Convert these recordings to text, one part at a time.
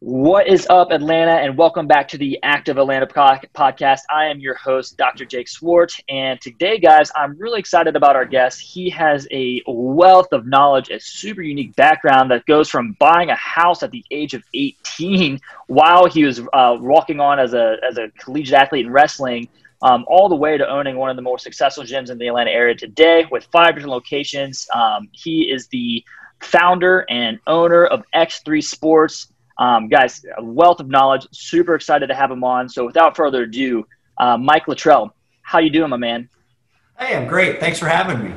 What is up, Atlanta, and welcome back to the Active Atlanta podcast. I am your host, Dr. Jake Swart, and today, guys, I'm really excited about our guest. He has a wealth of knowledge, a super unique background that goes from buying a house at the age of 18 while he was uh, walking on as a as a collegiate athlete in wrestling. Um, all the way to owning one of the more successful gyms in the Atlanta area today with five different locations. Um, he is the founder and owner of X3 Sports. Um, guys, a wealth of knowledge. Super excited to have him on. So without further ado, uh, Mike Littrel, how you doing, my man? Hey, I'm great. Thanks for having me.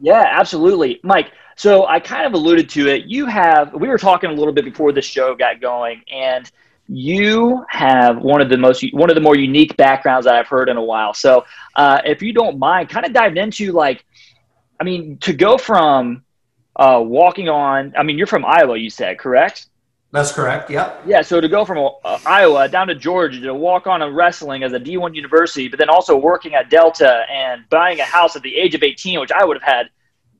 Yeah, absolutely, Mike. So I kind of alluded to it. You have we were talking a little bit before the show got going, and you have one of the most one of the more unique backgrounds that I've heard in a while. So uh, if you don't mind, kind of diving into like, I mean, to go from uh, walking on. I mean, you're from Iowa, you said, correct? That's correct. Yep. Yeah. So to go from uh, Iowa down to Georgia to walk on a wrestling as a D1 university, but then also working at Delta and buying a house at the age of 18, which I would have had.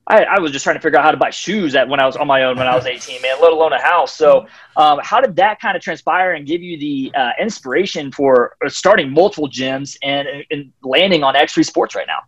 I, I was just trying to figure out how to buy shoes at when I was on my own when I was 18, man, let alone a house. So, um, how did that kind of transpire and give you the uh, inspiration for uh, starting multiple gyms and, and landing on X3 Sports right now?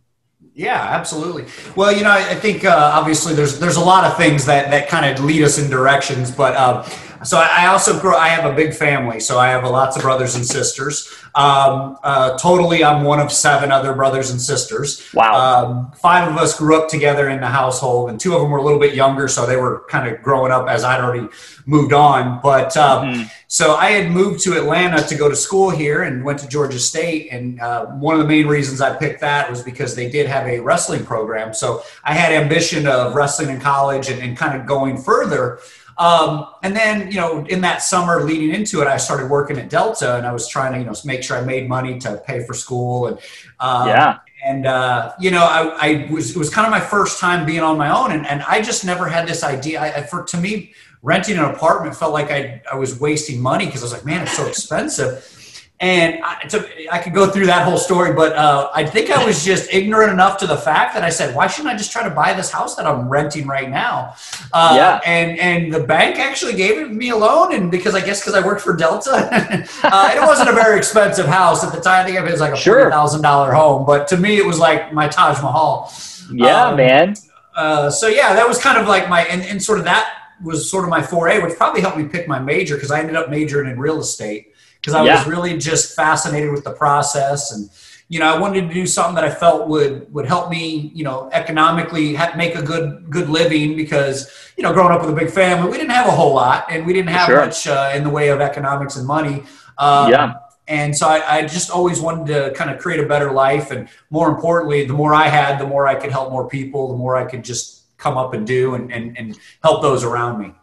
Yeah, absolutely. Well, you know, I think uh, obviously there's there's a lot of things that that kind of lead us in directions, but uh, so I also grow. I have a big family, so I have lots of brothers and sisters. Um, uh, totally, I'm one of seven other brothers and sisters. Wow. Um, five of us grew up together in the household, and two of them were a little bit younger, so they were kind of growing up as I'd already moved on. But um, mm-hmm. so I had moved to Atlanta to go to school here, and went to Georgia State. And uh, one of the main reasons I picked that was because they did have a wrestling program. So I had ambition of wrestling in college and, and kind of going further. Um, and then, you know, in that summer leading into it, I started working at Delta and I was trying to, you know, make sure I made money to pay for school. And, um, yeah. And, uh, you know, I, I, was, it was kind of my first time being on my own. And, and I just never had this idea. I, I, for, to me, renting an apartment felt like I, I was wasting money because I was like, man, it's so expensive. And I, I could go through that whole story, but uh, I think I was just ignorant enough to the fact that I said, "Why shouldn't I just try to buy this house that I'm renting right now?" Uh, yeah. And and the bank actually gave me a loan, and because I guess because I worked for Delta, uh, it wasn't a very expensive house at the time. I think it was like a sure. thousand dollar home, but to me, it was like my Taj Mahal. Yeah, um, man. Uh, so yeah, that was kind of like my and, and sort of that was sort of my foray, which probably helped me pick my major because I ended up majoring in real estate because I yeah. was really just fascinated with the process and you know I wanted to do something that I felt would would help me you know economically make a good good living because you know growing up with a big family we didn't have a whole lot and we didn't have sure. much uh, in the way of economics and money. Um, yeah. And so I, I, just always wanted to kind of create a better life, and more importantly, the more I had, the more I could help more people, the more I could just come up and do and, and, and help those around me.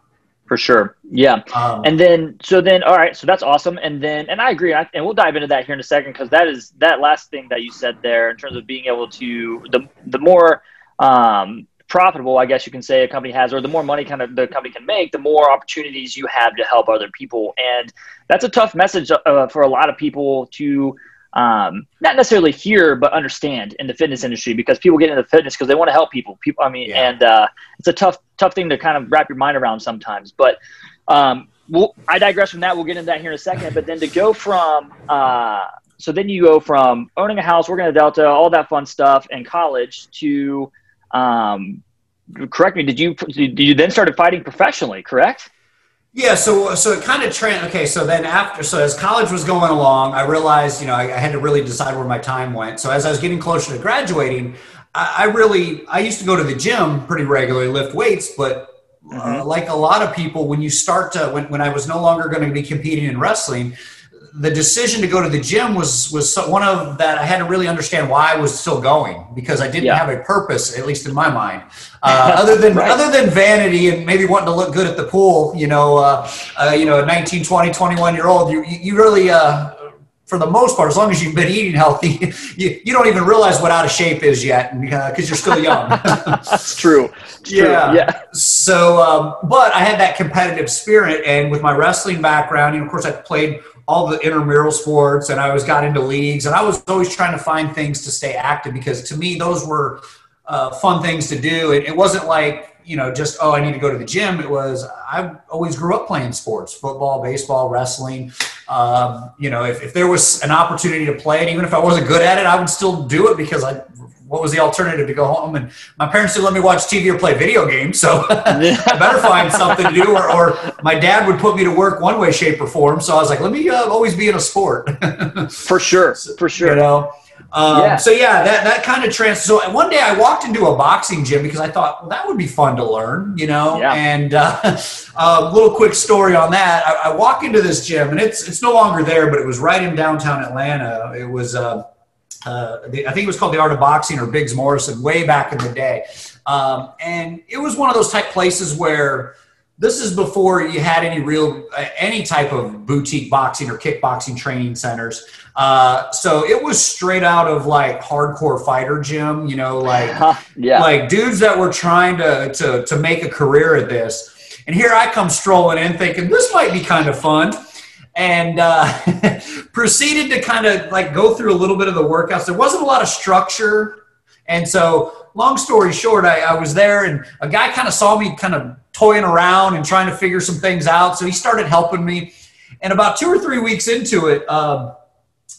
For sure. Yeah. Um, and then, so then, all right. So that's awesome. And then, and I agree. I, and we'll dive into that here in a second because that is that last thing that you said there in terms of being able to, the, the more um, profitable, I guess you can say, a company has, or the more money kind of the company can make, the more opportunities you have to help other people. And that's a tough message uh, for a lot of people to, um, not necessarily hear but understand in the fitness industry because people get into fitness because they want to help people. People, I mean, yeah. and uh, it's a tough, tough thing to kind of wrap your mind around sometimes. But um, we'll, I digress from that. We'll get into that here in a second. But then to go from, uh, so then you go from owning a house, working at Delta, all that fun stuff, in college to, um, correct me, did you did you then started fighting professionally? Correct? Yeah, so so it kind of trend. Okay, so then after, so as college was going along, I realized you know I, I, had to really decide where my time went. So as I was getting closer to graduating, I, I really I used to go to the gym pretty regularly, lift weights, but uh, mm-hmm. like a lot of people, when you start to when when I was no longer going to be competing in wrestling, the decision to go to the gym was was one of that I had to really understand why I was still going because I didn't yeah. have a purpose, at least in my mind, uh, other than right. other than vanity and maybe wanting to look good at the pool. You know, uh, uh, you know, 19, 20, 21 year old, you you really. Uh, for the most part, as long as you've been eating healthy, you, you don't even realize what out of shape is yet because uh, you're still young. That's true. It's yeah. True. Yeah. So, um, but I had that competitive spirit, and with my wrestling background, you know, of course, I played all the intramural sports and I always got into leagues and I was always trying to find things to stay active because to me those were uh, fun things to do. It, it, wasn't like you know just oh I need to go to the gym. It was I always grew up playing sports: football, baseball, wrestling. Um, you know, if, if there was an opportunity to play it, even if I wasn't good at it, I would still do it because I what was the alternative to go home? And my parents didn't let me watch TV or play video games, so I better find something to do. Or, or, my dad would put me to work one way, shape, or form. So I was like, let me uh, always be in a sport. for sure, for sure. You know. Um, yeah. So yeah, that that kind of trans. So one day I walked into a boxing gym because I thought, well, that would be fun to learn, you know. Yeah. And uh, a little quick story on that. I, I walk into this gym, and it's it's no longer there, but it was right in downtown Atlanta. It was. Uh, uh, the, I think it was called the Art of Boxing or Biggs Morrison way back in the day. Um, and it was one of those type places where this is before you had any real uh, any type of boutique boxing or kickboxing training centers. Uh, so it was straight out of like hardcore fighter gym, you know, like yeah. like dudes that were trying to, to to make a career at this. And here I come strolling in thinking this might be kind of fun and uh, proceeded to kind of like go through a little bit of the workouts. There wasn't a lot of structure. And so, long story short, I, I was there and a guy kind of saw me kind of toying around and trying to figure some things out. So he started helping me. And about two or three weeks into it, um,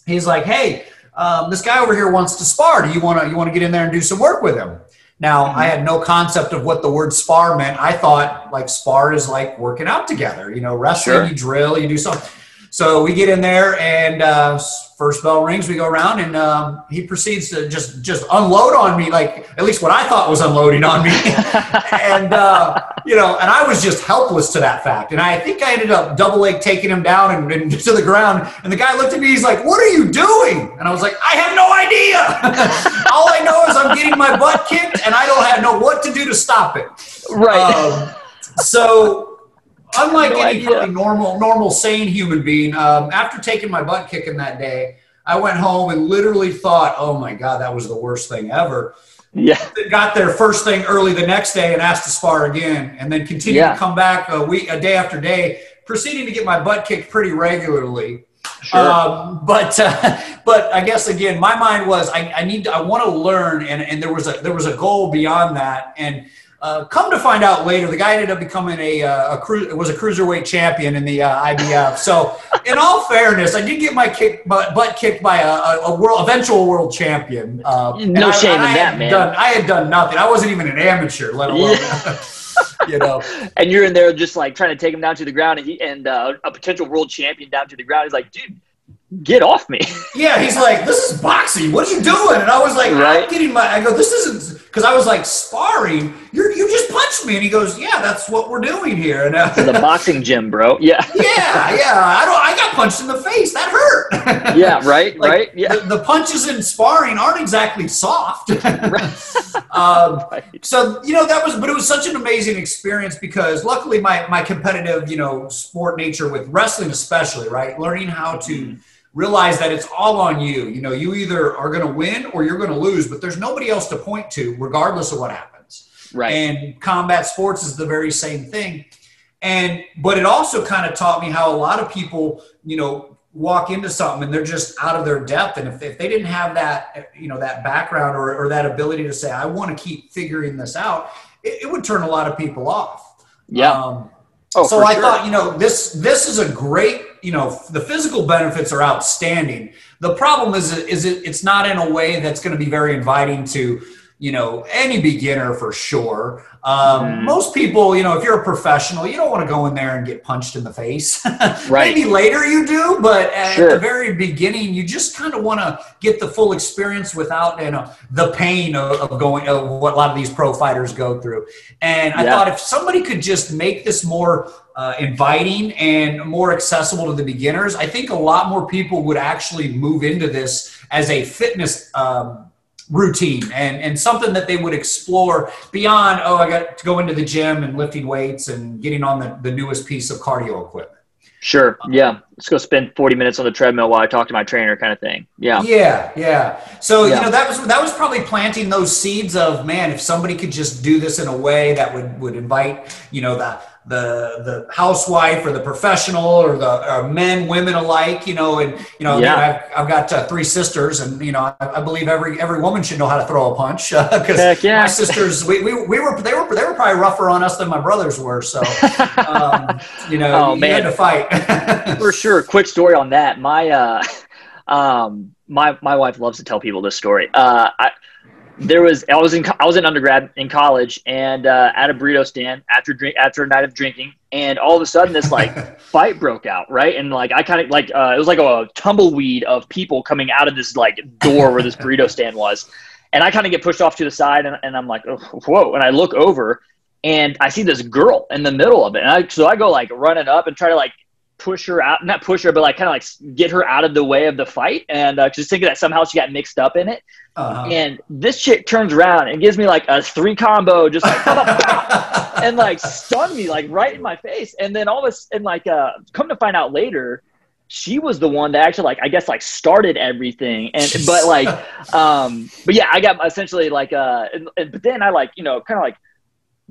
he's like, "Hey, um, this guy over here wants to spar. Do you want to you want to get in there and do some work with him?" Now, mm-hmm. I had no concept of what the word spar meant. I thought like spar is like working out together. You know, wrestling, sure. you drill, you do something. So we get in there, and uh, first bell rings. We go around, and um, he proceeds to just just unload on me, like at least what I thought was unloading on me. and uh, you know, and I was just helpless to that fact. And I think I ended up double leg taking him down and, and to the ground. And the guy looked at me. He's like, "What are you doing?" And I was like, "I have no idea. All I know is I'm getting my butt kicked, and I don't have know what to do to stop it." Right. Um, so unlike no any really normal, normal, sane human being, um, after taking my butt kicking that day, I went home and literally thought, "Oh my god, that was the worst thing ever." Yeah. Got there first thing early the next day and asked to spar again, and then continued yeah. to come back a week, a day after day, proceeding to get my butt kicked pretty regularly. Sure. Um, but uh, but I guess again, my mind was I, I need to, I want to learn, and and there was a there was a goal beyond that, and uh, come to find out later, the guy ended up becoming a, uh, a cru- was a cruiserweight champion in the uh, IBF. So, in all fairness, I did get my kick, butt, butt kicked by a, a, world, eventual world champion. Uh, no shame I, in that, man. Done, I had done nothing. I wasn't even an amateur, let alone. Yeah. you know, and you're in there just like trying to take him down to the ground, and he and uh, a potential world champion down to the ground. He's like, dude, get off me. Yeah, he's like, this is boxing. What are you doing? And I was like, right? I'm getting my. I go, this isn't because I was like sparring. You you just punched me, and he goes, yeah, that's what we're doing here. And uh, the boxing gym, bro. Yeah. yeah, yeah. I don't. I got punched in the face. That hurt. yeah. Right. like, right. Yeah. The, the, punches in sparring aren't exactly soft. um, right. So you know that was, but it was such an amazing experience because luckily my my competitive you know sport nature with wrestling especially right, learning how to. Mm-hmm realize that it's all on you. You know, you either are going to win or you're going to lose, but there's nobody else to point to, regardless of what happens. Right. And combat sports is the very same thing. And, but it also kind of taught me how a lot of people, you know, walk into something and they're just out of their depth. And if, if they didn't have that, you know, that background or, or that ability to say, I want to keep figuring this out, it, it would turn a lot of people off. Yeah. Um, oh, so I sure. thought, you know, this, this is a great you know the physical benefits are outstanding. The problem is is it, it's not in a way that's going to be very inviting to you know, any beginner for sure. Um, mm. Most people, you know, if you're a professional, you don't want to go in there and get punched in the face. right. Maybe later you do, but at sure. the very beginning, you just kind of want to get the full experience without, you know, the pain of, of going, of what a lot of these pro fighters go through. And I yeah. thought if somebody could just make this more uh, inviting and more accessible to the beginners, I think a lot more people would actually move into this as a fitness um, routine and, and something that they would explore beyond, oh, I got to go into the gym and lifting weights and getting on the, the newest piece of cardio equipment. Sure. Yeah. Let's go spend 40 minutes on the treadmill while I talk to my trainer kind of thing. Yeah. Yeah. Yeah. So, yeah. you know, that was, that was probably planting those seeds of, man, if somebody could just do this in a way that would, would invite, you know, that the the housewife or the professional or the or men women alike you know and you know yeah. I've, I've got uh, three sisters and you know I, I, believe every every woman should know how to throw a punch because uh, yeah. my sisters we, we, we were they were they were probably rougher on us than my brothers were so um, you know oh, you man. had to fight for sure quick story on that my uh um my my wife loves to tell people this story uh I there was I was in I was in undergrad in college and uh, at a burrito stand after drink after a night of drinking and all of a sudden this like fight broke out right? And like I kind of like uh, it was like a tumbleweed of people coming out of this like door where this burrito stand was. And I kind of get pushed off to the side and, and I'm like oh, whoa and I look over and I see this girl in the middle of it. And I, so I go like running up and try to like push her out not push her but like kind of like get her out of the way of the fight and uh, just thinking that somehow she got mixed up in it uh-huh. And this chick turns around and gives me like a three combo, just like and like stun me like right in my face. And then all of a and like uh, come to find out later, she was the one that actually like I guess like started everything. And but like um but yeah, I got essentially like uh and, and, but then I like you know kind of like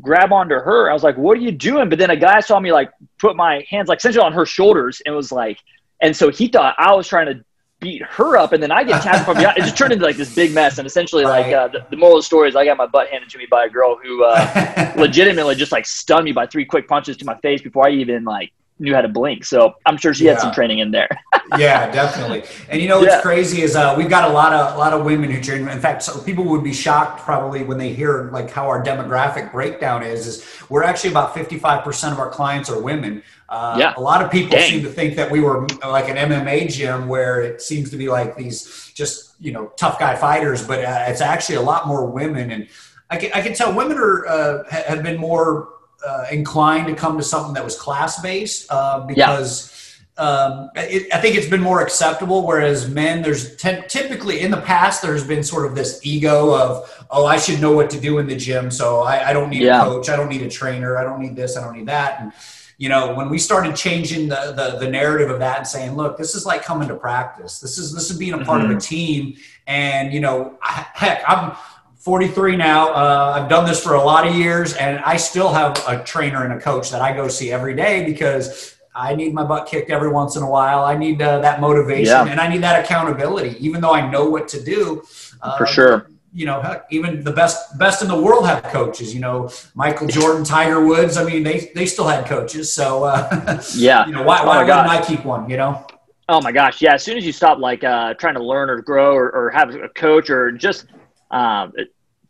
grab onto her. I was like, "What are you doing?" But then a guy saw me like put my hands like essentially on her shoulders and was like, and so he thought I was trying to beat her up, and then I get tapped from behind. It just turned into like this big mess. And essentially, right. like uh, the, the, moral of the story is, I got my butt handed to me by a girl who uh, legitimately just like stunned me by three quick punches to my face before I even like knew how to blink. So I'm sure she yeah. had some training in there. yeah, definitely. And you know what's yeah. crazy is uh, we've got a lot of a lot of women who train. In fact, so people would be shocked probably when they hear like how our demographic breakdown is. Is we're actually about 55 percent of our clients are women. Uh, yeah. A lot of people Dang. seem to think that we were like an MMA gym where it seems to be like these just you know tough guy fighters, but uh, it's actually a lot more women and. I can, I can tell women are uh, have been more uh, inclined to come to something that was class based uh, because yeah. um, it, I think it's been more acceptable. Whereas men, there's t- typically in the past there's been sort of this ego of oh I should know what to do in the gym, so I, I don't need yeah. a coach, I don't need a trainer, I don't need this, I don't need that. And you know when we started changing the, the, the narrative of that and saying look this is like coming to practice this is this is being a part mm-hmm. of a team and you know heck i'm 43 now. Uh, I've done this for a lot of years, and I still have a trainer and a coach that I go see every day because I need my butt kicked every once in a while. I need uh, that motivation yeah. and I need that accountability, even though I know what to do. Uh, for sure. You know, heck, even the best best in the world have coaches. You know, Michael Jordan, Tiger Woods. I mean, they they still had coaches. So uh, yeah, you know, why, why oh wouldn't I keep one? You know. Oh my gosh, yeah. As soon as you stop like uh, trying to learn or grow or, or have a coach or just um,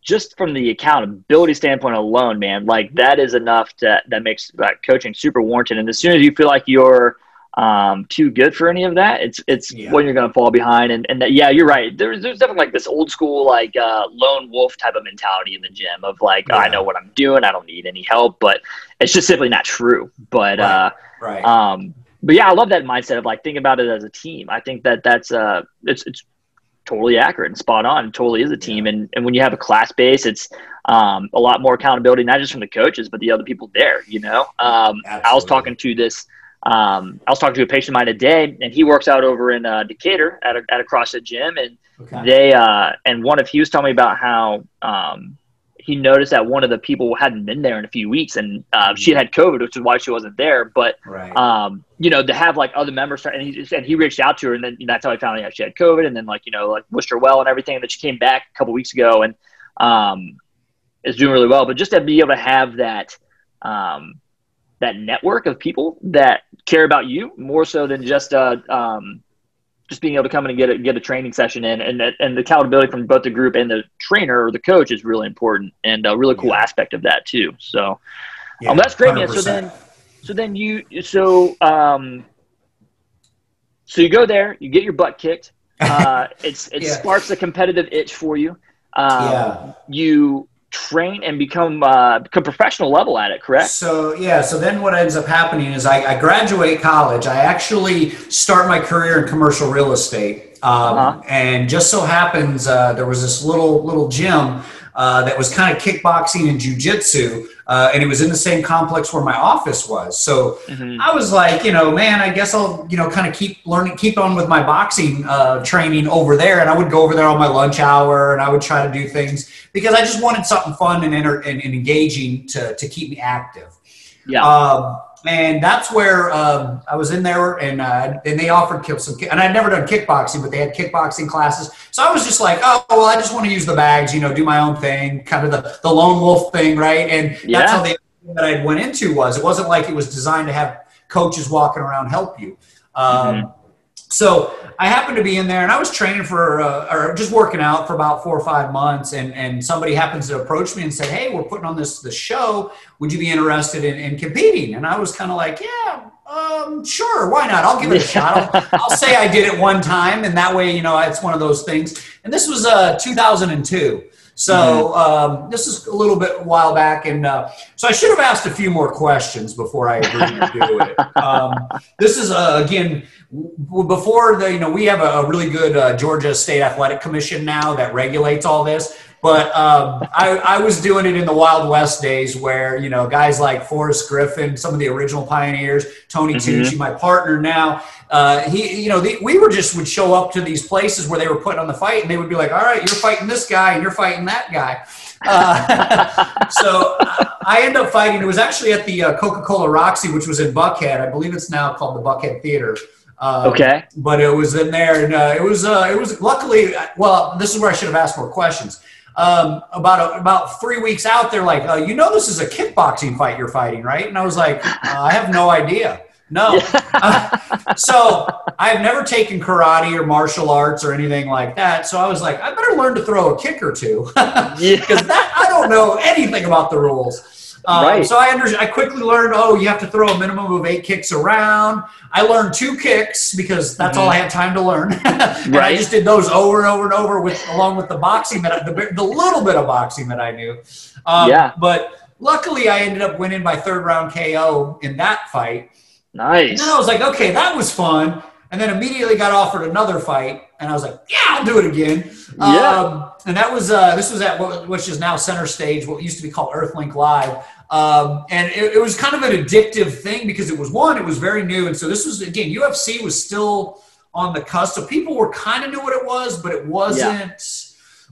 just from the accountability standpoint alone, man, like that is enough to that makes that coaching super warranted. And as soon as you feel like you're um, too good for any of that, it's it's yeah. when you're going to fall behind. And and that, yeah, you're right. There's there's definitely like this old school like uh, lone wolf type of mentality in the gym of like yeah. oh, I know what I'm doing, I don't need any help, but it's just simply not true. But right. uh, right. Um, but yeah, I love that mindset of like think about it as a team. I think that that's uh, it's it's totally accurate and spot on. It totally is a team. And, and when you have a class base, it's um, a lot more accountability, not just from the coaches, but the other people there, you know? Um, I was talking to this, um, I was talking to a patient of mine today and he works out over in uh, Decatur at a, at a CrossFit gym. And okay. they, uh, and one of, he was telling me about how, um, he noticed that one of the people hadn't been there in a few weeks and uh, she had COVID, which is why she wasn't there. But, right. um, you know, to have like other members start, and he, and he reached out to her and then you know, that's how I found out she had COVID and then like, you know, like wished her well and everything. And then she came back a couple weeks ago and um, is doing really well. But just to be able to have that, um, that network of people that care about you more so than just a, um, just being able to come in and get a, get a training session in, and and the accountability from both the group and the trainer or the coach is really important, and a really cool yeah. aspect of that too. So, yeah, um, that's great, 100%. man. So then, so then you so um, so you go there, you get your butt kicked. Uh, it's it yeah. sparks a competitive itch for you. Um, yeah. You train and become uh, become professional level at it correct? So yeah so then what ends up happening is i, I graduate college. I actually start my career in commercial real estate. Um, uh-huh. and just so happens uh, there was this little little gym uh, that was kind of kickboxing and jujitsu, uh, and it was in the same complex where my office was. So mm-hmm. I was like, you know, man, I guess I'll, you know, kind of keep learning, keep on with my boxing uh, training over there. And I would go over there on my lunch hour, and I would try to do things because I just wanted something fun and, and, and engaging to to keep me active. Yeah. Um, and that's where um, I was in there, and uh, and they offered kick, some, and I'd never done kickboxing, but they had kickboxing classes. So I was just like, oh well, I just want to use the bags, you know, do my own thing, kind of the the lone wolf thing, right? And yeah. that's how the that I went into was. It wasn't like it was designed to have coaches walking around help you. Um, mm-hmm. So I happened to be in there and I was training for, uh, or just working out for about four or five months. And, and somebody happens to approach me and say, Hey, we're putting on this, the show. Would you be interested in, in competing? And I was kind of like, yeah, um, sure. Why not? I'll give it a shot. I'll, I'll, say I did it one time. And that way, you know, it's one of those things. And this was, uh, 2002. So mm-hmm. um, this is a little bit a while back, and uh, so I should have asked a few more questions before I agreed to do it. Um, this is uh, again before the you know we have a, a really good uh, Georgia State Athletic Commission now that regulates all this. But um, I, I, was doing it in the Wild West days where, you know, guys like Forrest Griffin, some of the original pioneers, Tony mm-hmm. Tucci, my partner now, uh, he, you know, the, we were just would show up to these places where they were putting on the fight and they would be like, all right, you're fighting this guy and you're fighting that guy. Uh, so I ended up fighting. It was actually at the uh, Coca Cola Roxy, which was in Buckhead. I believe it's now called the Buckhead Theater. Um, okay. But it was in there, and uh, it was uh, it was luckily. Well, this is where I should have asked more questions um, about a, about three weeks out, they're like, uh, "You know, this is a kickboxing fight you're fighting, right?" And I was like, uh, "I have no idea." No. uh, so I've never taken karate or martial arts or anything like that. So I was like, I better learn to throw a kick or two because that I don't know anything about the rules. Um, right. So I under, I quickly learned, oh, you have to throw a minimum of eight kicks around. I learned two kicks because that's mm-hmm. all I had time to learn. and right. I just did those over and over and over with along with the boxing that I, the, the little bit of boxing that I knew. Um, yeah. But luckily, I ended up winning by third round KO in that fight. Nice. And then I was like, okay, that was fun. And then immediately got offered another fight, and I was like, yeah, I'll do it again. Yeah. Um, and that was uh, this was at what, which is now Center Stage, what used to be called Earthlink Live. Um, and it, it, was kind of an addictive thing because it was one, it was very new, and so this was again, UFC was still on the cusp. So people were kind of knew what it was, but it wasn't. Yeah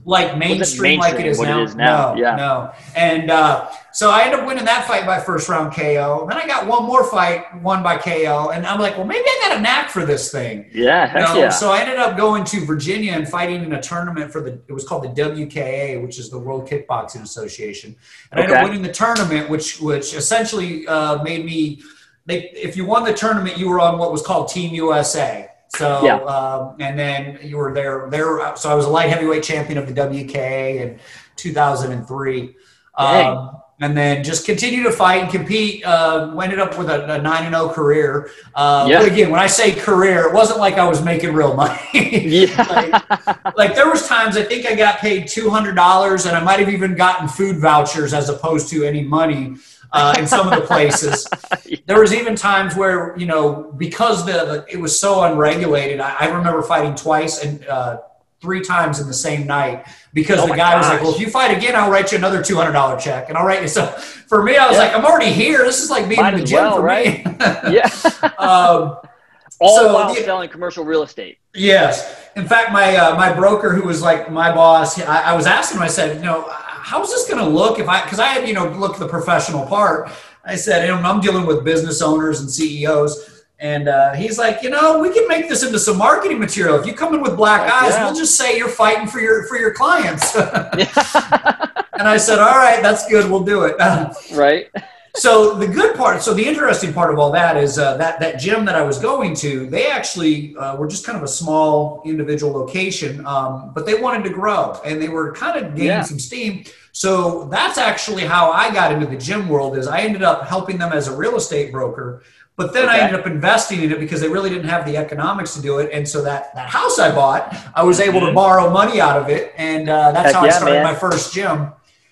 like mainstream, mainstream like it is, now. It is now. No, yeah. no. And uh, so I ended up winning that fight by first round KO. Then I got one more fight won by KO, and I'm like, well, maybe I got a knack for this thing. Yeah, heck you know? yeah. So I ended up going to Virginia and fighting in a tournament for the. It was called the WKA, which is the World Kickboxing Association, and okay. I ended up winning the tournament, which which essentially uh, made me. They, if you won the tournament, you were on what was called Team USA. So, yeah. um, and then you were there, there. So I was a light heavyweight champion of the WKA in 2003. Um, and then just continue to fight and compete. Uh, ended up with a, a nine and zero oh career. Uh, yeah. But again, when I say career, it wasn't like I was making real money. yeah. like, like, there was times I think I got paid two hundred dollars, and I might have even gotten food vouchers as opposed to any money uh, in some of the places. There was even times where you know because the, the it was so unregulated. I, I remember fighting twice and uh, three times in the same night because oh the guy gosh. was like, "Well, if you fight again, I'll write you another two hundred dollar check." And I'll write you. So for me, I was yeah. like, "I'm already here. This is like being Might in the gym well, for right? me." yeah. um, all so, while the, selling commercial real estate. Yes. In fact, my uh, my broker, who was like my boss, I, I was asking him. I said, "You know, how's this going to look if I, because I had, you know, look the professional part. I said, you know, I'm dealing with business owners and CEOs. And uh, he's like, you know, we can make this into some marketing material. If you come in with black eyes, yeah. we'll just say you're fighting for your for your clients. and I said, all right, that's good. We'll do it. right. so the good part, so the interesting part of all that is uh, that that gym that I was going to, they actually uh, were just kind of a small individual location, um, but they wanted to grow and they were kind of gaining yeah. some steam. So that's actually how I got into the gym world. Is I ended up helping them as a real estate broker. But then okay. I ended up investing in it because they really didn't have the economics to do it. And so that, that house I bought, I was able to mm-hmm. borrow money out of it. And uh, that's Heck how yeah, I started man. my first gym.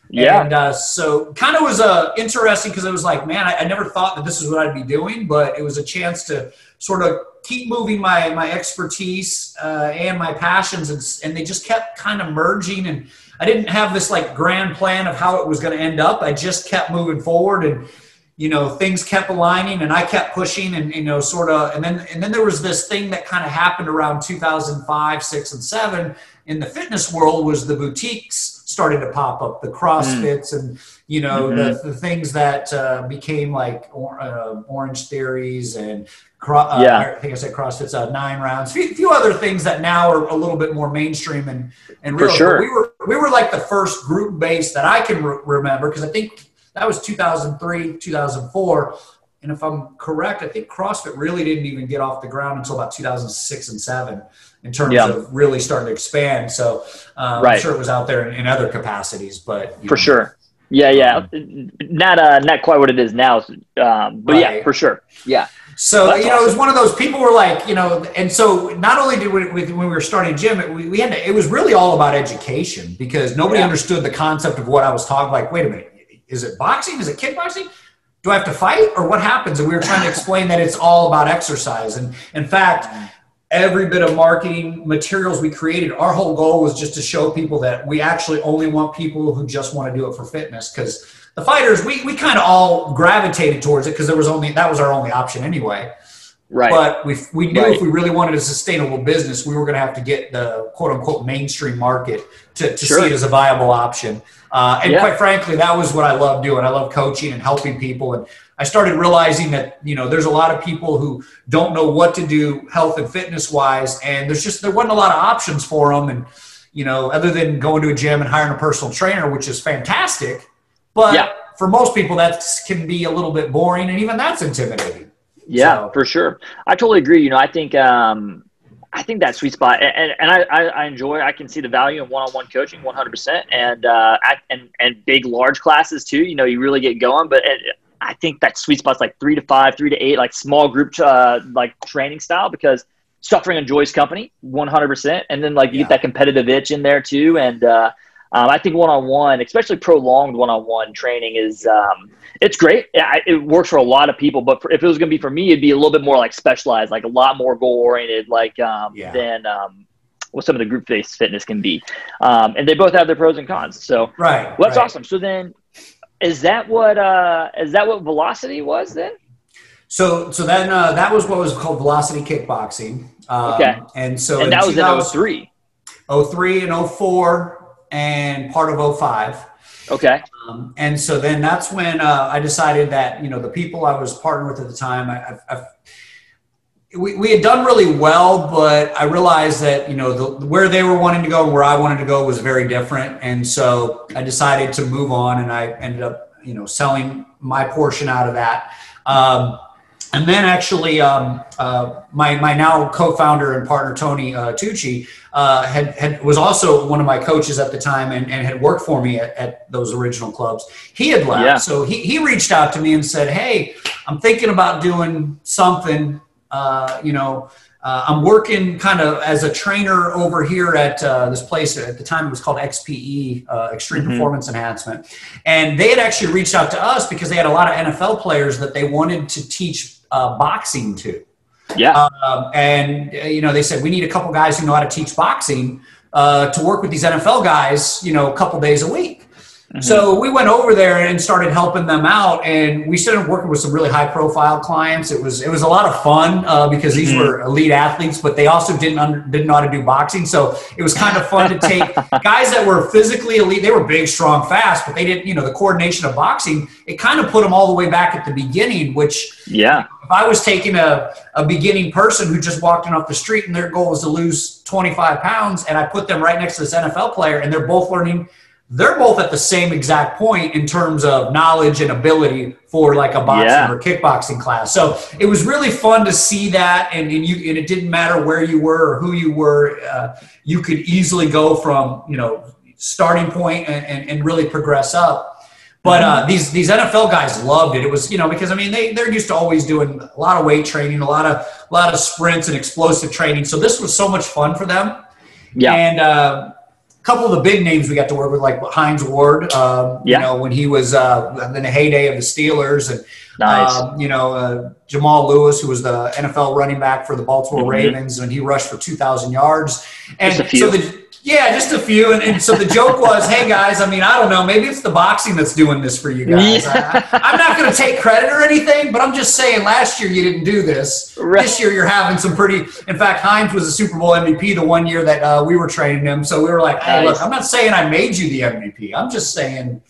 Yeah. And uh, so kind of was uh, interesting because it was like, man, I, I, never thought that this is what I'd be doing, but it was a chance to sort of keep moving my, my expertise uh, and my passions. And, and they just kept kind of merging. And I didn't have this like grand plan of how it was going to end up. I just kept moving forward and, you know, things kept aligning and I kept pushing and, you know, sort of, and then, and then there was this thing that kind of happened around 2005, six and seven in the fitness world was the boutiques started to pop up, the CrossFits mm. and you know mm-hmm. the, the things that uh, became like or, uh, Orange Theories and cro- uh, yeah. I think I said CrossFit's uh, nine rounds. A few, few, other things that now are a little bit more mainstream and and real. For sure. we were we were like the first group base that I can re- remember because I think that was 2003, 2004. And if I'm correct, I think CrossFit really didn't even get off the ground until about 2006 and seven in terms yeah. of really starting to expand. So um, right. I'm sure it was out there in, in other capacities, but for know. sure. Yeah, yeah, um, not uh, not quite what it is now, um, but right. yeah, for sure. Yeah. So you know, awesome. it was one of those people were like, you know, and so not only did we, when we were starting gym, we, we had to, it was really all about education because nobody yeah. understood the concept of what I was talking. Like, wait a minute, is it boxing? Is it kickboxing? Do I have to fight or what happens? And we were trying to explain that it's all about exercise. And in fact, every bit of marketing materials we created, our whole goal was just to show people that we actually only want people who just want to do it for fitness. Because the fighters, we, we kind of all gravitated towards it because there was only that was our only option anyway. Right. But we, we knew right. if we really wanted a sustainable business, we were going to have to get the quote unquote mainstream market to, to sure. see it as a viable option. Uh, and yeah. quite frankly, that was what I love doing. I love coaching and helping people. And I started realizing that you know there's a lot of people who don't know what to do health and fitness wise, and there's just there wasn't a lot of options for them, and you know other than going to a gym and hiring a personal trainer, which is fantastic, but yeah. for most people that can be a little bit boring, and even that's intimidating. Yeah, so. for sure. I totally agree. You know, I think um, I think that sweet spot, and, and I, I, enjoy. I can see the value in one-on-one coaching, one hundred percent, and uh, and and big, large classes too. You know, you really get going. But I think that sweet spot's like three to five, three to eight, like small group, uh, like training style because suffering enjoys company 100%. And then like you yeah. get that competitive itch in there too. And, uh, um, I think one-on-one, especially prolonged one-on-one training is, um, it's great. It, it works for a lot of people, but for, if it was going to be for me, it'd be a little bit more like specialized, like a lot more goal oriented, like, um, yeah. than, um, what some of the group based fitness can be. Um, and they both have their pros and cons. So, right. Well, that's right. awesome. So then is that what uh, is that what velocity was then? So so then uh, that was what was called velocity kickboxing. Um, okay. And so and that was in 03. 03 and 04 and part of 05. Okay. Um, and so then that's when uh, I decided that you know the people I was partnered with at the time I, I, we, we had done really well, but I realized that you know the, where they were wanting to go and where I wanted to go was very different, and so I decided to move on, and I ended up you know selling my portion out of that. Um, and then actually, um, uh, my my now co-founder and partner Tony uh, Tucci uh, had, had was also one of my coaches at the time and, and had worked for me at, at those original clubs. He had left, yeah. so he he reached out to me and said, "Hey, I'm thinking about doing something uh, you know, uh, I'm working kind of as a trainer over here at uh, this place. At the time, it was called XPE, uh, Extreme mm-hmm. Performance Enhancement. And they had actually reached out to us because they had a lot of NFL players that they wanted to teach uh, boxing to. Yeah. Um, and, uh, you know, they said, we need a couple guys who know how to teach boxing to work with these NFL guys, you know, a couple days a week. Mm-hmm. So we went over there and started helping them out, and we started working with some really high-profile clients. It was it was a lot of fun uh, because these mm-hmm. were elite athletes, but they also didn't under, didn't know how to do boxing. So it was kind of fun to take guys that were physically elite. They were big, strong, fast, but they didn't you know the coordination of boxing. It kind of put them all the way back at the beginning. Which yeah, if I was taking a a beginning person who just walked in off the street and their goal was to lose 25 pounds, and I put them right next to this NFL player, and they're both learning they're both at the same exact point in terms of knowledge and ability for like a boxing yeah. or kickboxing class. So it was really fun to see that, and, and you and it didn't matter where you were or who you were, uh, you could easily go from you know starting point and, and, and really progress up. But uh, these these NFL guys loved it. It was you know because I mean they they're used to always doing a lot of weight training, a lot of a lot of sprints and explosive training. So this was so much fun for them. Yeah. And uh, couple of the big names we got to work with, like Hines Ward. Uh, yeah. You know when he was uh, in the heyday of the Steelers, and nice. Um, you know uh, Jamal Lewis, who was the NFL running back for the Baltimore mm-hmm. Ravens, and he rushed for two thousand yards. And so the yeah, just a few. And, and, so the joke was, hey guys, I mean, I don't know, maybe it's the boxing that's doing this for you guys. Yeah. I, am not going to take credit or anything, but I'm just saying last year you didn't do this. Right. This year you're having some pretty, in fact, Hines was a Super Bowl MVP the one year that uh, we were training him. So we were like, hey, nice. look, I'm not saying I made you the MVP. I'm just saying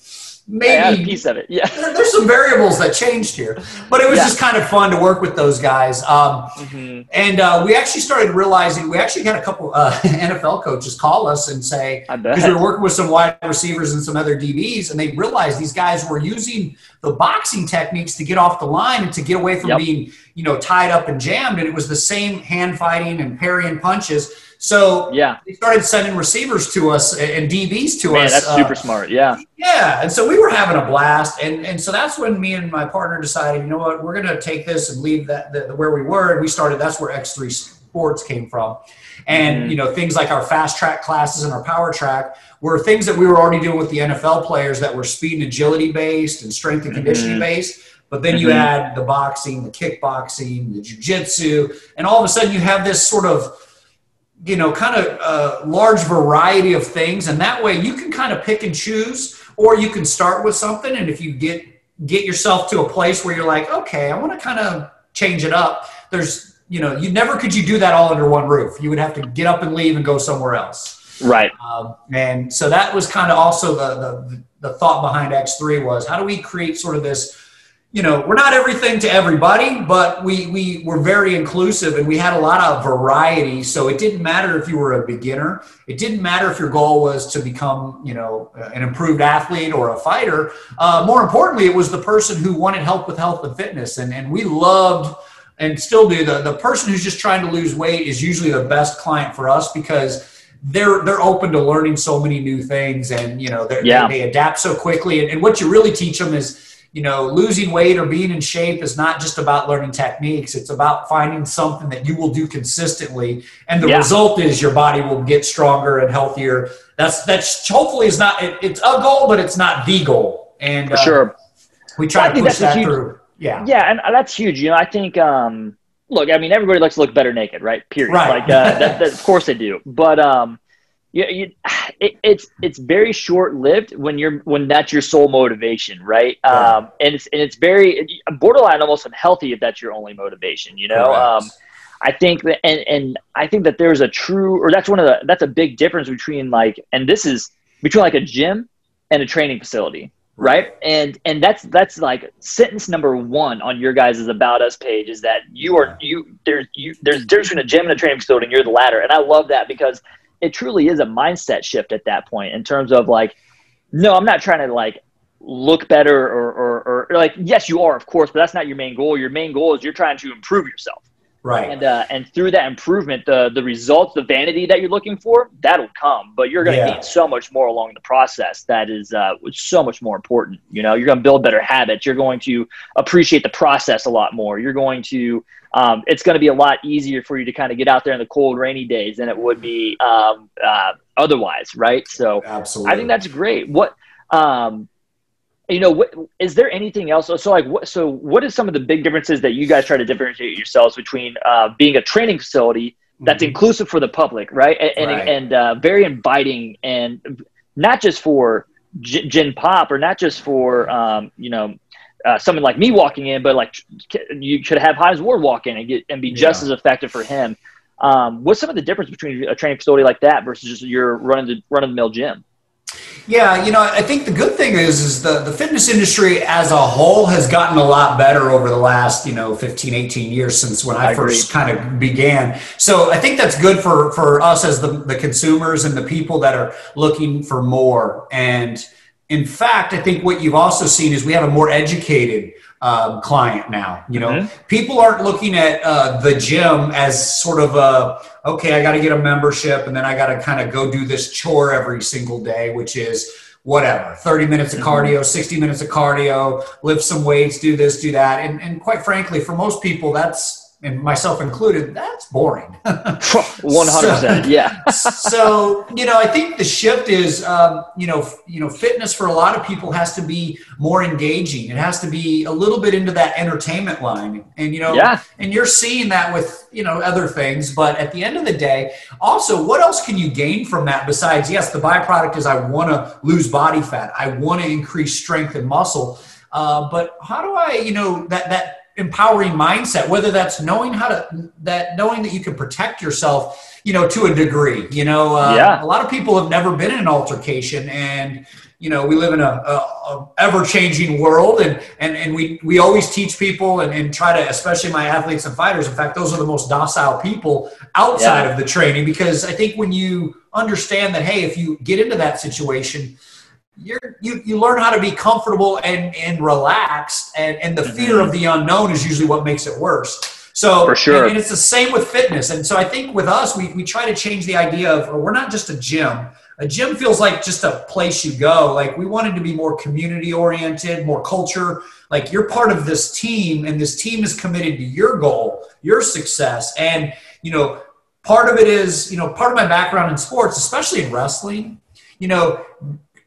maybe a piece of it. Yeah, there's some variables that changed here, but it was yeah. just kind of fun to work with those guys. Um, mm-hmm. And uh, we actually started realizing we actually had a couple uh, NFL coaches call us and say because we were working with some wide receivers and some other DBs, and they realized these guys were using the boxing techniques to get off the line and to get away from yep. being you know tied up and jammed, and it was the same hand fighting and parrying punches so yeah, they started sending receivers to us and DBs to Man, us. That's super uh, smart. Yeah. Yeah, and so we were having a blast, and and so that's when me and my partner decided, you know what, we're going to take this and leave that the, where we were, and we started. That's where X three Sports came from, and mm-hmm. you know things like our fast track classes and our power track were things that we were already doing with the NFL players that were speed and agility based and strength and conditioning mm-hmm. based. But then you mm-hmm. add the boxing, the kickboxing, the jujitsu, and all of a sudden you have this sort of you know, kind of a large variety of things, and that way you can kind of pick and choose, or you can start with something, and if you get get yourself to a place where you're like, okay, I want to kind of change it up. There's, you know, you never could you do that all under one roof. You would have to get up and leave and go somewhere else. Right. Um, and so that was kind of also the, the the thought behind X3 was how do we create sort of this you know, we're not everything to everybody, but we we were very inclusive and we had a lot of variety. So it didn't matter if you were a beginner. It didn't matter if your goal was to become, you know, an improved athlete or a fighter. Uh, more importantly, it was the person who wanted help with health and fitness, and and we loved and still do the the person who's just trying to lose weight is usually the best client for us because they're they're open to learning so many new things and you know yeah. they, they adapt so quickly and, and what you really teach them is you know, losing weight or being in shape is not just about learning techniques. It's about finding something that you will do consistently. And the yeah. result is your body will get stronger and healthier. That's, that's hopefully is not, it, it's a goal, but it's not the goal. And For uh, sure. We try to push that huge, through. Yeah. Yeah. And that's huge. You know, I think, um, look, I mean, everybody likes to look better naked, right? Period. Right. Like, uh, that, that, of course they do. But, um, you, you, it, it's it's very short lived when you're when that's your sole motivation, right? Yeah. Um, and it's and it's very borderline almost unhealthy if that's your only motivation. You know, um, I think that and and I think that there's a true or that's one of the that's a big difference between like and this is between like a gym and a training facility right and and that's that's like sentence number one on your guys' about us page is that you are you there's you there's difference between a gym and a training facility and you're the latter and i love that because it truly is a mindset shift at that point in terms of like, no, I'm not trying to like look better or, or, or, like, yes, you are, of course, but that's not your main goal. Your main goal is you're trying to improve yourself. Right. And, uh, and through that improvement, the, the results, the vanity that you're looking for, that'll come, but you're going to yeah. need so much more along the process. That is, uh, so much more important. You know, you're going to build better habits. You're going to appreciate the process a lot more. You're going to, um, it's going to be a lot easier for you to kind of get out there in the cold, rainy days than it would be um, uh, otherwise, right? So, Absolutely. I think that's great. What, um, you know, what, is there anything else? So, like, what, so what is some of the big differences that you guys try to differentiate yourselves between uh, being a training facility that's mm-hmm. inclusive for the public, right, and right. and, uh, very inviting, and not just for Gen Pop or not just for um, you know uh, someone like me walking in, but like you could have Hines Ward walk in and get and be just yeah. as effective for him. Um, what's some of the difference between a training facility like that versus just your running the run of the mill gym? Yeah, you know, I think the good thing is is the, the fitness industry as a whole has gotten a lot better over the last, you know, 15, 18 years since when I, I first kind of began. So I think that's good for, for us as the, the consumers and the people that are looking for more. And in fact, I think what you've also seen is we have a more educated um, client now. You know, mm-hmm. people aren't looking at uh, the gym as sort of a okay, I got to get a membership and then I got to kind of go do this chore every single day, which is whatever 30 minutes of mm-hmm. cardio 60 minutes of cardio lift some weights do this do that and, and quite frankly for most people that's and myself included, that's boring. 100%. so, yeah. so, you know, I think the shift is, um, you know, you know, fitness for a lot of people has to be more engaging. It has to be a little bit into that entertainment line. And, you know, yeah. and you're seeing that with, you know, other things. But at the end of the day, also, what else can you gain from that besides, yes, the byproduct is I want to lose body fat. I want to increase strength and muscle. Uh, but how do I, you know, that, that, empowering mindset whether that's knowing how to that knowing that you can protect yourself you know to a degree you know uh, yeah. a lot of people have never been in an altercation and you know we live in a, a, a ever-changing world and, and and we we always teach people and, and try to especially my athletes and fighters in fact those are the most docile people outside yeah. of the training because i think when you understand that hey if you get into that situation you're, you you learn how to be comfortable and and relaxed and and the mm-hmm. fear of the unknown is usually what makes it worse. So for sure. and, and, it's the same with fitness. And so i think with us we, we try to change the idea of we're not just a gym. A gym feels like just a place you go. Like we wanted to be more community oriented more culture. Like you're part of this team and this team is committed to your goal your success. And you know part of it is you know part of my background in sports especially in wrestling you know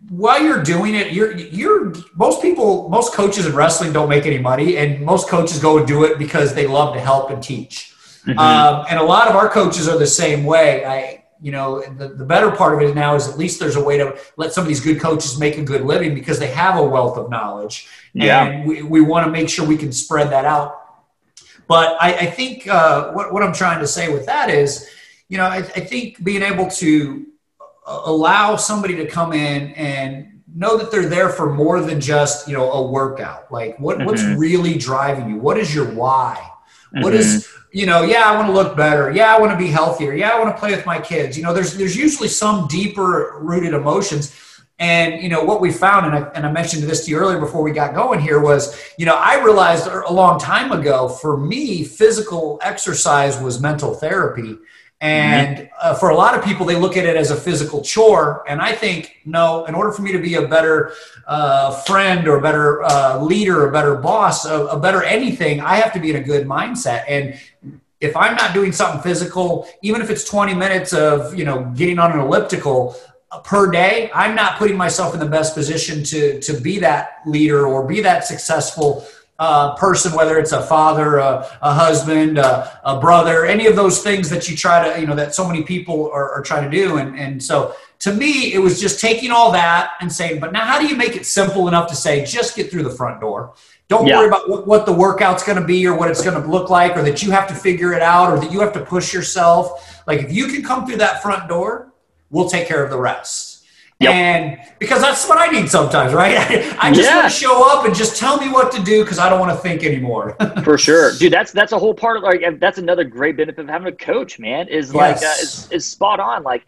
while you're doing it, you're you're most people, most coaches in wrestling don't make any money, and most coaches go and do it because they love to help and teach. Mm-hmm. Um, and a lot of our coaches are the same way. I, you know, the, the better part of it now is at least there's a way to let some of these good coaches make a good living because they have a wealth of knowledge, yeah. and we, we want to make sure we can spread that out. But I, I think uh, what what I'm trying to say with that is, you know, I, I think being able to allow somebody to come in and know that they're there for more than just you know a workout. Like what, mm-hmm. what's really driving you? What is your why? Mm-hmm. what is mm-hmm. you know yeah i want to look better. Yeah i want to be healthier. Yeah i want to play with my kids. You know there's there's usually some deeper rooted emotions. And you know what we found and I, and I mentioned this to you earlier before we got going here was you know i realized a long time ago for me physical exercise was mental therapy and uh, for a lot of people, they look at it as a physical chore. And I think, no, in order for me to be a better uh, friend or a better uh, leader, a better boss, a, a better anything, I have to be in a good mindset. And if I'm not doing something physical, even if it's 20 minutes of, you know, getting on an elliptical, uh, per day, I'm not putting myself in the best position to to be that leader or be that successful uh, person, whether it's a father, a, a husband, a, a, brother, any of those things that you try to, you know, that so many people are, are trying to do. And, and so to me, it was just taking all that and saying, but now how do you make it simple enough to say, just get through the front door? Don't yeah. worry about what, what the workout's going to be or what it's going to look like or that you have to figure it out or that you have to push yourself. Like if you can come through that front door, we'll take care of the rest. Yep. And because that's what I need sometimes, right? I, just yeah. want to show up and just tell me what to do because I don't want to think anymore. For sure, dude. That's that's a whole part of like that's another great benefit of having a coach, man. Is like yes. uh, is, is spot on. Like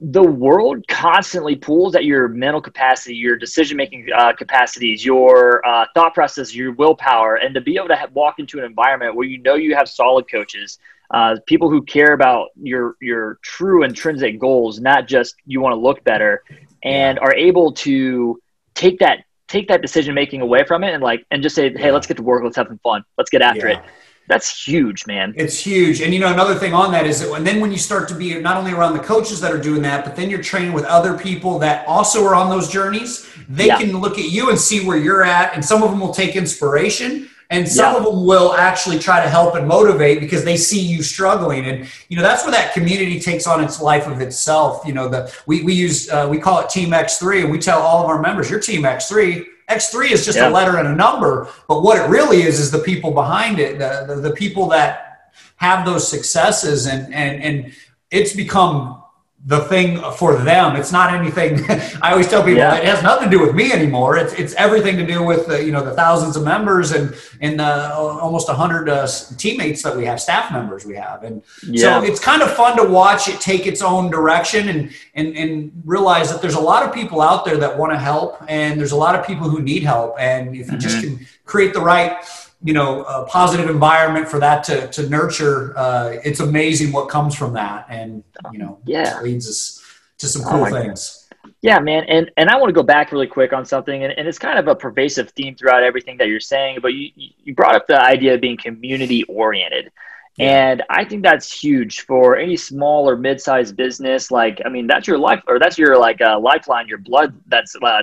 the world constantly pulls at your mental capacity, your decision making uh, capacities, your uh, thought process, your willpower, and to be able to have, walk into an environment where you know you have solid coaches uh, people who care about your your true intrinsic goals, not just you want to look better, and are able to take that take that decision making away from it and like and just say, hey, yeah. let's get to work, let's have some fun, let's get after yeah. it. That's huge, man. It's huge. And you know, another thing on that is that, and then when you start to be not only around the coaches that are doing that, but then you're training with other people that also are on those journeys, they yeah. can look at you and see where you're at. And some of them will take inspiration and some yeah. of them will actually try to help and motivate because they see you struggling. And you know that's where that community takes on its life of itself. You know the we, we use uh, we call it team x3 and we tell all of our members you're team x3 x3 is just yeah. a letter and a number. But what it really is is the people behind it the, the, the people that have those successes. And and and it's become the thing for them. It's not anything. I always tell people yeah. it has nothing to do with me anymore. It's it's everything to do with the, you know the thousands of members and and uh, almost a hundred uh, teammates that we have, staff members we have, and yeah. so it's kind of fun to watch it take its own direction and and and realize that there's a lot of people out there that want to help, and there's a lot of people who need help, and if you mm-hmm. just can create the right you know a positive environment for that to to nurture uh, it's amazing what comes from that. And you know yeah. leads us to some cool oh things. Yeah man. And and i want to go back really quick on something and, and it's kind of a pervasive theme throughout everything that you're saying but you you brought up the idea of being community oriented. And I think that's huge for any small or mid-sized business. Like, I mean, that's your life, or that's your like uh, lifeline, your blood that's uh,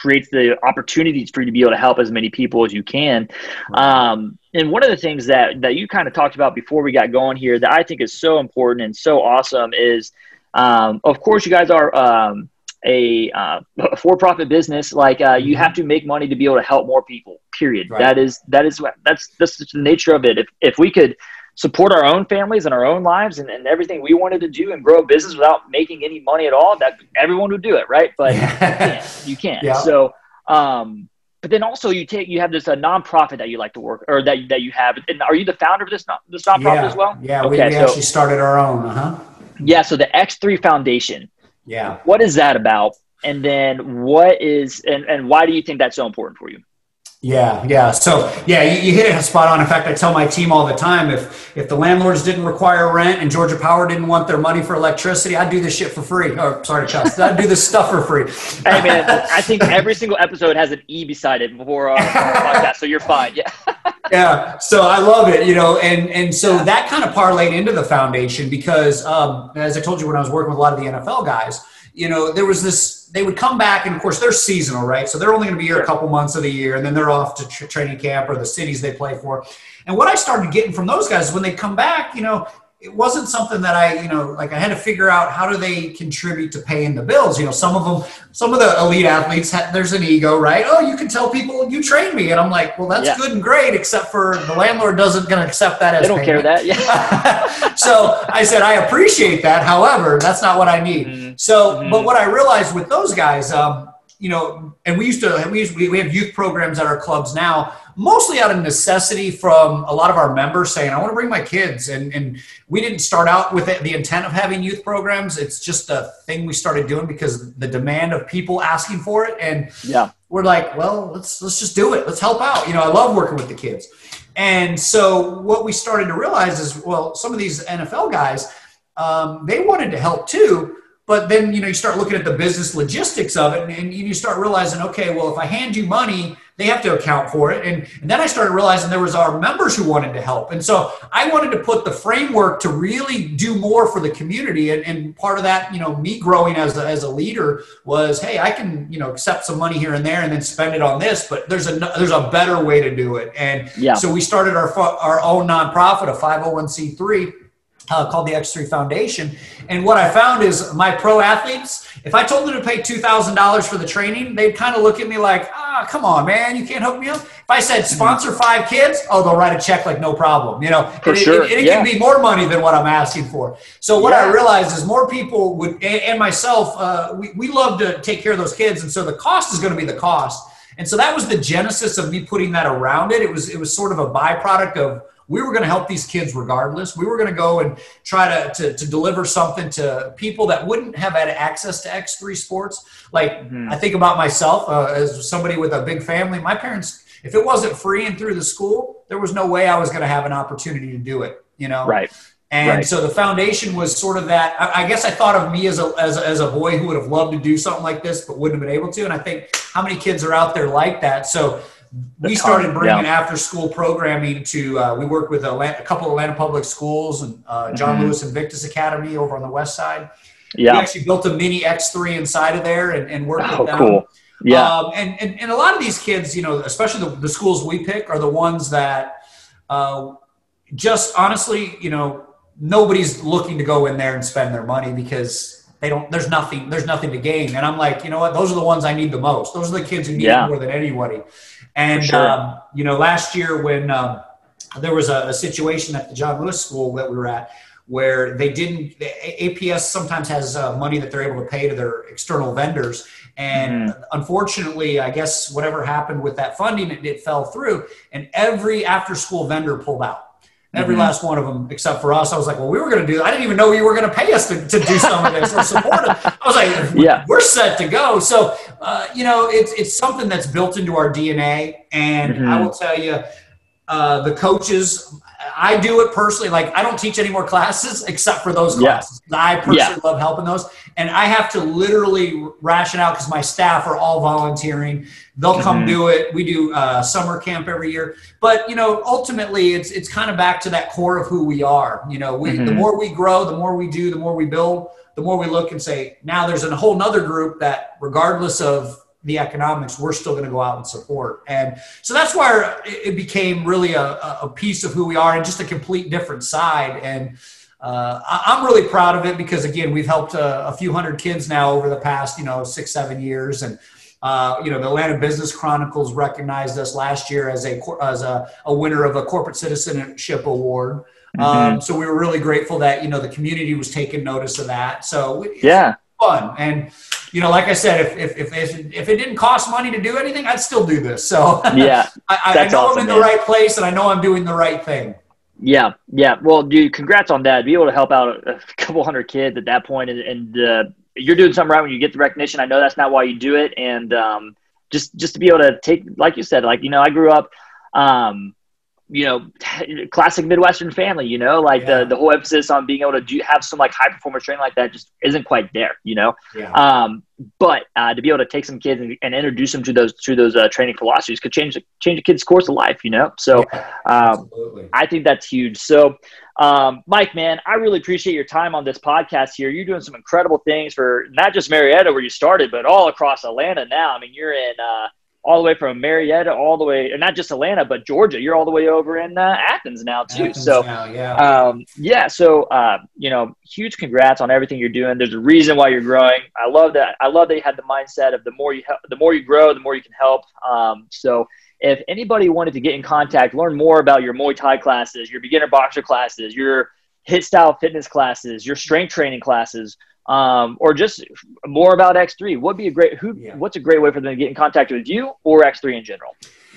creates the opportunities for you to be able to help as many people as you can. Um, and one of the things that that you kind of talked about before we got going here that I think is so important and so awesome is, um, of course, you guys are um, a uh, for-profit business. Like uh, you have to make money to be able to help more people. Period. Right. That is that is that's that's the nature of it. If if we could support our own families and our own lives and, and everything we wanted to do and grow a business without making any money at all, that everyone would do it, right? But you can't. You can't. Yeah. So, um, but then also you take you have this a nonprofit that you like to work or that that you have. And are you the founder of this this nonprofit yeah. as well? Yeah, okay, we, we so, actually started our own. Uh huh. Yeah. So the X three Foundation. Yeah. What is that about? And then what is and, and why do you think that's so important for you? Yeah, yeah. So yeah, you, you, hit it spot on. In fact, I tell my team all the time if if the landlords didn't require rent and Georgia Power didn't want their money for electricity, I'd do this shit for free. Oh, sorry, Chuck. I'd do this stuff for free. hey man, I think every single episode has an E beside it before our, our podcast, so you're fine. Yeah. yeah. So I love it, you know, and and so that kind of parlayed into the foundation because um, as I told you when I was working with a lot of the NFL guys you know, there was this, they would come back, and of course, they're seasonal, right? So they're only going to be here a couple months of the year, and then they're off to tra- training camp or the cities they play for. And what I started getting from those guys is when they come back, you know, it wasn't something that I, you know, like I had to figure out how do they contribute to paying the bills. You know, some of them, some of the elite athletes, have, there's an ego, right? Oh, you can tell people you train me, and I'm like, well, that's yeah. good and great, except for the landlord doesn't going to accept that as. They don't payment. care that, yeah. so I said I appreciate that. However, that's not what I need. Mm-hmm. So, mm-hmm. but what I realized with those guys, um, you know, and we used to we used, we have youth programs at our clubs now mostly out of necessity from a lot of our members saying, I want to bring my kids. And, and we didn't start out with the intent of having youth programs. It's just a thing we started doing because the demand of people asking for it. And yeah, we're like, well, let's, let's just do it. Let's help out. You know, I love working with the kids. And so what we started to realize is, well, some of these NFL guys, um, they wanted to help too, but then you know you start looking at the business logistics of it and, you start realizing okay well if i hand you money they have to account for it. And, and then i started realizing there was our members who wanted to help. And so i wanted to put the framework to really do more for the community. And, and part of that you know me growing as a, as a leader was hey i can you know accept some money here and there and then spend it on this but there's a there's a better way to do it. And yeah. so we started our our own nonprofit a 501c3 uh, called the X3 Foundation. And what I found is my pro athletes, if I told them to pay $2,000 for the training, they'd kind of look at me like, ah, come on, man, you can't hook me up. If I said sponsor five kids, oh, they'll write a check like no problem. You know, for it, sure. it, it, it yeah. can be more money than what I'm asking for. So what yeah. I realized is more people would, and myself, uh, we, we love to take care of those kids. And so the cost is going to be the cost. And so that was the genesis of me putting that around it. It was, it was sort of a byproduct of, we were going to help these kids regardless. We were going to go and try to, to, to, deliver something to people that wouldn't have had access to X3 sports. Like mm-hmm. I think about myself uh, as somebody with a big family. My parents, if it wasn't free and through the school, there was no way I was going to have an opportunity to do it, you know? Right. And right. so the foundation was sort of that. I, guess I thought of me as a, as a, as a boy who would have loved to do something like this, but wouldn't have been able to. And I think how many kids are out there like that? So we started bringing yeah. after school programming to uh, we worked with a, a, couple of atlanta public schools and uh, john mm-hmm. lewis invictus academy over on the west side. Yeah. we actually built a mini x3 inside of there and, and worked oh, with them. cool. yeah. Um, and, and, and a lot of these kids you know especially the, the schools we pick are the ones that uh, just honestly you know nobody's looking to go in there and spend their money because they don't there's nothing there's nothing to gain. And i'm like you know what? Those are the ones i need the most. Those are the kids who need yeah. more than anybody and sure. um, you know, last year when um, there was a, a, situation at the John Lewis School that we were at, where they didn't. The APS sometimes has uh, money that they're able to pay to their external vendors, and mm-hmm. unfortunately, I guess whatever happened with that funding, it, it fell through, and every after-school vendor pulled out. Every mm-hmm. last one of them, except for us. I was like, well, we were going to do. I didn't even know you were going to pay us to, to do some of this or support it. I was like, yeah, we're set to go. So, uh, you know, it's it's something that's built into our DNA, and mm-hmm. I will tell you, uh, the coaches I do it personally. Like I don't teach any more classes except for those classes. Yeah. I personally yeah. love helping those, and I have to literally ration out because my staff are all volunteering. They'll come mm-hmm. do it. We do uh, summer camp every year, but you know, ultimately, it's it's kind of back to that core of who we are. You know, we mm-hmm. the more we grow, the more we do, the more we build, the more we look and say, now there's a whole nother group that, regardless of the economics, we're still going to go out and support. And so that's why it became really a, a piece of who we are and just a complete different side. And uh, I'm really proud of it because again, we've helped a, a, few hundred kids now over the past, you know, six, seven years. And, uh, you know, the Atlanta Business Chronicle's recognized us last year as a, as a, a winner of a corporate citizenship award. Mm-hmm. Um, so we were really grateful that, you know, the community was taking notice of that. So yeah, fun. And, you know, like I said, if, if, if, if, if it didn't cost money to do anything, I'd still do this. So yeah, I, I, know awesome, I'm in man. the right place and I know I'm doing the right thing. Yeah. Yeah. Well, dude, congrats on that. Be able to help out a couple hundred kids at that point and, and uh, you're doing something right when you get the recognition. I know that's not why you do it. And um, just, just to be able to take, like you said, like, you know, I grew up, um, you know, classic Midwestern family, you know, like yeah. the, the whole emphasis on being able to do have some like high performance training like that just isn't quite there, you know? Yeah. Um, but uh, to be able to take some kids and, and introduce them to those to those uh, training philosophies could change change a kid's course of life, you know. So yeah, um, I think that's huge. So, um, Mike, man, I really appreciate your time on this podcast here. You're doing some incredible things for not just Marietta where you started, but all across Atlanta now. I mean, you're in. Uh, all the way from Marietta all the way, not just Atlanta, but Georgia. You're all the way over in uh, Athens now too. Athens so now, yeah, um, yeah. So uh, you know, huge congrats on everything you're doing. There's a reason why you're growing. I love that. I love that you had the mindset of the more you help, the more you grow, the more you can help. Um, so if anybody wanted to get in contact, learn more about your Muay Thai classes, your beginner boxer classes, your hit style fitness classes, your strength training classes um, or just more about X3, what be a great who? Yeah. What's a great way for them to get in contact with you or X3 in general?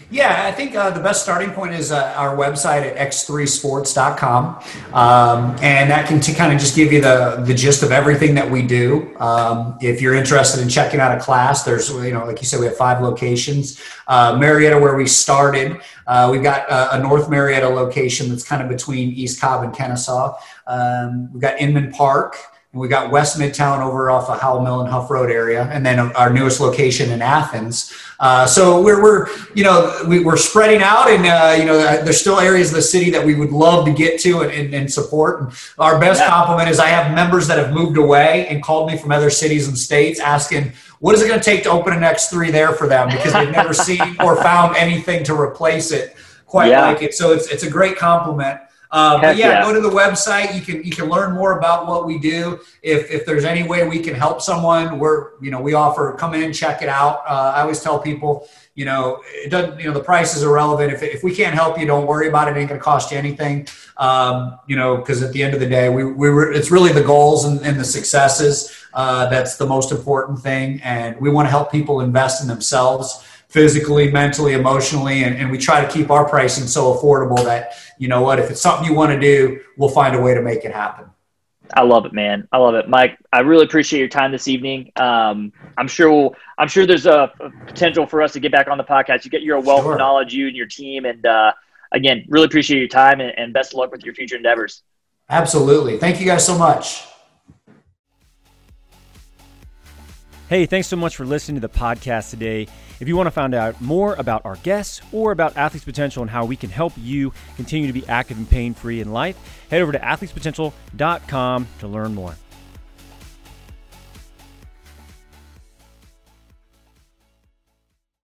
Yeah, I think uh, the best starting point is uh, our website at x3sports.com. Um, and that can t- kind of just give you the, the gist of everything that we do. Um, if you're interested in checking out a class, there's, you know, like you said, we have five locations. Uh, Marietta, where we started, uh, we've got a, a, North Marietta location that's kind of between East Cobb and Kennesaw. Um, we've got Inman Park we got West Midtown over off of Howell Mill and Huff Road area, and then our newest location in Athens. Uh, so we're, we're, you know, we, are spreading out, and uh, you know, there's still areas of the city that we would love to get to and, and, and support. And our best yeah. compliment is I have members that have moved away and called me from other cities and states asking, what is it going to take to open an X3 there for them because they've never seen or found anything to replace it quite yeah. like it. So it's it's a great compliment. Uh, but yeah, yeah, go to the website. You can you can learn more about what we do. If if there's any way we can help someone, we're you know we offer come in check it out. Uh, I always tell people you know it doesn't you know the price is irrelevant. If if we can't help you, don't worry about it. It ain't going to cost you anything. Um, you know because at the end of the day, we we were, it's really the goals and, and the successes uh, that's the most important thing, and we want to help people invest in themselves physically, mentally, emotionally, and, and we try to keep our pricing so affordable that you know what, if it's something you want to do, we'll find a way to make it happen. I love it, man. I love it, Mike. I really appreciate your time this evening. Um, I'm sure we'll. I'm sure there's a, a, potential for us to get back on the podcast. You get your wealth sure. of knowledge, you and your team, and uh, again, really appreciate your time and, and best of luck with your future endeavors. Absolutely. Thank you guys so much. Hey, thanks so much for listening to the podcast today. If you want to find out more about our guests or about Athletes Potential and how we can help you continue to be active and pain free in life, head over to athletespotential.com to learn more.